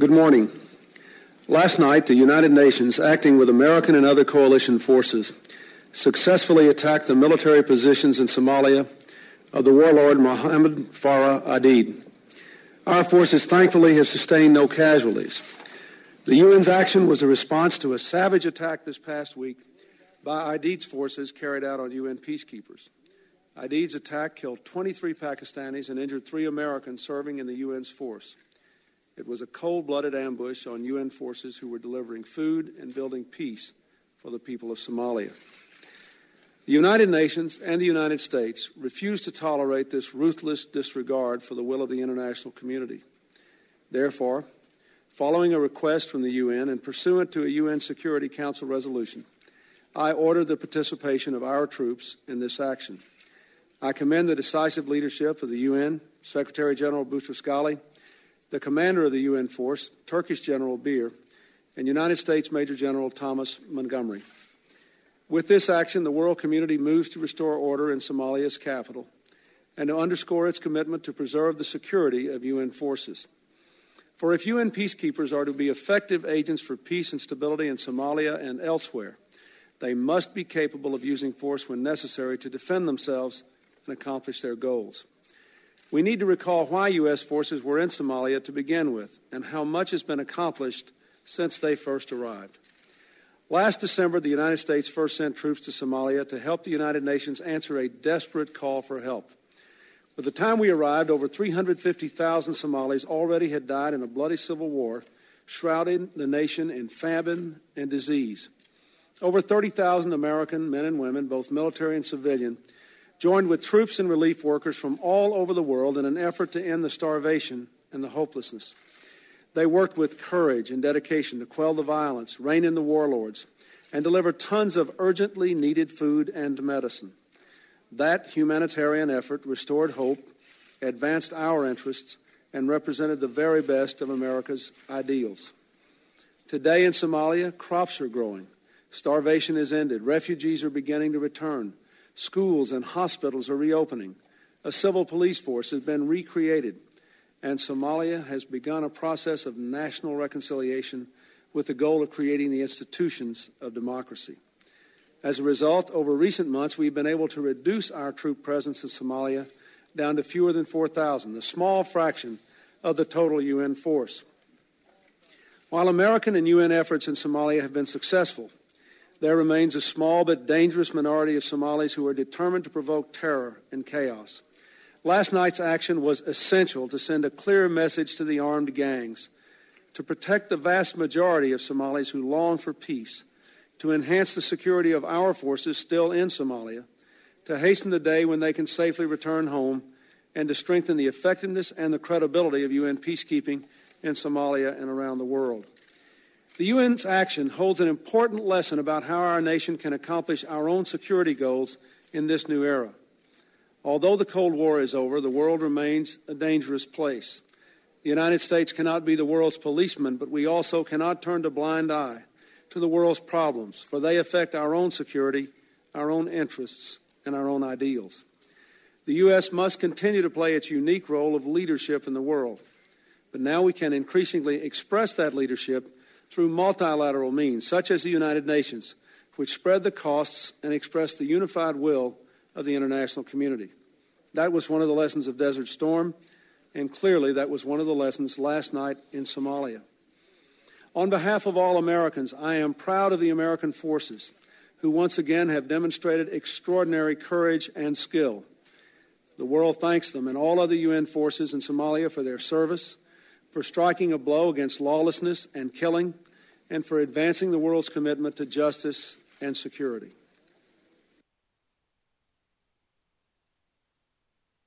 Good morning. Last night, the United Nations, acting with American and other coalition forces, successfully attacked the military positions in Somalia of the warlord Mohammed Farah Aidid. Our forces thankfully have sustained no casualties. The UN's action was a response to a savage attack this past week by Aidid's forces carried out on UN peacekeepers. Aidid's attack killed 23 Pakistanis and injured three Americans serving in the UN's force. It was a cold blooded ambush on UN forces who were delivering food and building peace for the people of Somalia. The United Nations and the United States refuse to tolerate this ruthless disregard for the will of the international community. Therefore, following a request from the UN and pursuant to a UN Security Council resolution, I order the participation of our troops in this action. I commend the decisive leadership of the UN, Secretary General Boutros Ghali, the commander of the UN force, Turkish General Bir, and United States Major General Thomas Montgomery. With this action, the world community moves to restore order in Somalia's capital and to underscore its commitment to preserve the security of UN forces. For if UN peacekeepers are to be effective agents for peace and stability in Somalia and elsewhere, they must be capable of using force when necessary to defend themselves and accomplish their goals. We need to recall why U.S. forces were in Somalia to begin with and how much has been accomplished since they first arrived. Last December, the United States first sent troops to Somalia to help the United Nations answer a desperate call for help. By the time we arrived, over 350,000 Somalis already had died in a bloody civil war, shrouding the nation in famine and disease. Over 30,000 American men and women, both military and civilian, joined with troops and relief workers from all over the world in an effort to end the starvation and the hopelessness. They worked with courage and dedication to quell the violence, rein in the warlords, and deliver tons of urgently needed food and medicine. That humanitarian effort restored hope, advanced our interests, and represented the very best of America's ideals. Today in Somalia, crops are growing, starvation is ended, refugees are beginning to return, schools and hospitals are reopening, a civil police force has been recreated, and Somalia has begun a process of national reconciliation with the goal of creating the institutions of democracy. As a result, over recent months, we've been able to reduce our troop presence in Somalia down to fewer than 4,000, a small fraction of the total UN force. While American and UN efforts in Somalia have been successful, there remains a small but dangerous minority of Somalis who are determined to provoke terror and chaos. Last night's action was essential to send a clear message to the armed gangs to protect the vast majority of Somalis who long for peace, to enhance the security of our forces still in Somalia, to hasten the day when they can safely return home, and to strengthen the effectiveness and the credibility of UN peacekeeping in Somalia and around the world. The UN's action holds an important lesson about how our nation can accomplish our own security goals in this new era. Although the Cold War is over, the world remains a dangerous place. The United States cannot be the world's policeman, but we also cannot turn a blind eye to the world's problems, for they affect our own security, our own interests, and our own ideals. The U.S. must continue to play its unique role of leadership in the world, but now we can increasingly express that leadership through multilateral means, such as the United Nations, which spread the costs and express the unified will of the international community. That was one of the lessons of Desert Storm, and clearly that was one of the lessons last night in Somalia. On behalf of all Americans, I am proud of the American forces who once again have demonstrated extraordinary courage and skill. The world thanks them and all other UN forces in Somalia for their service, for striking a blow against lawlessness and killing, and for advancing the world's commitment to justice and security.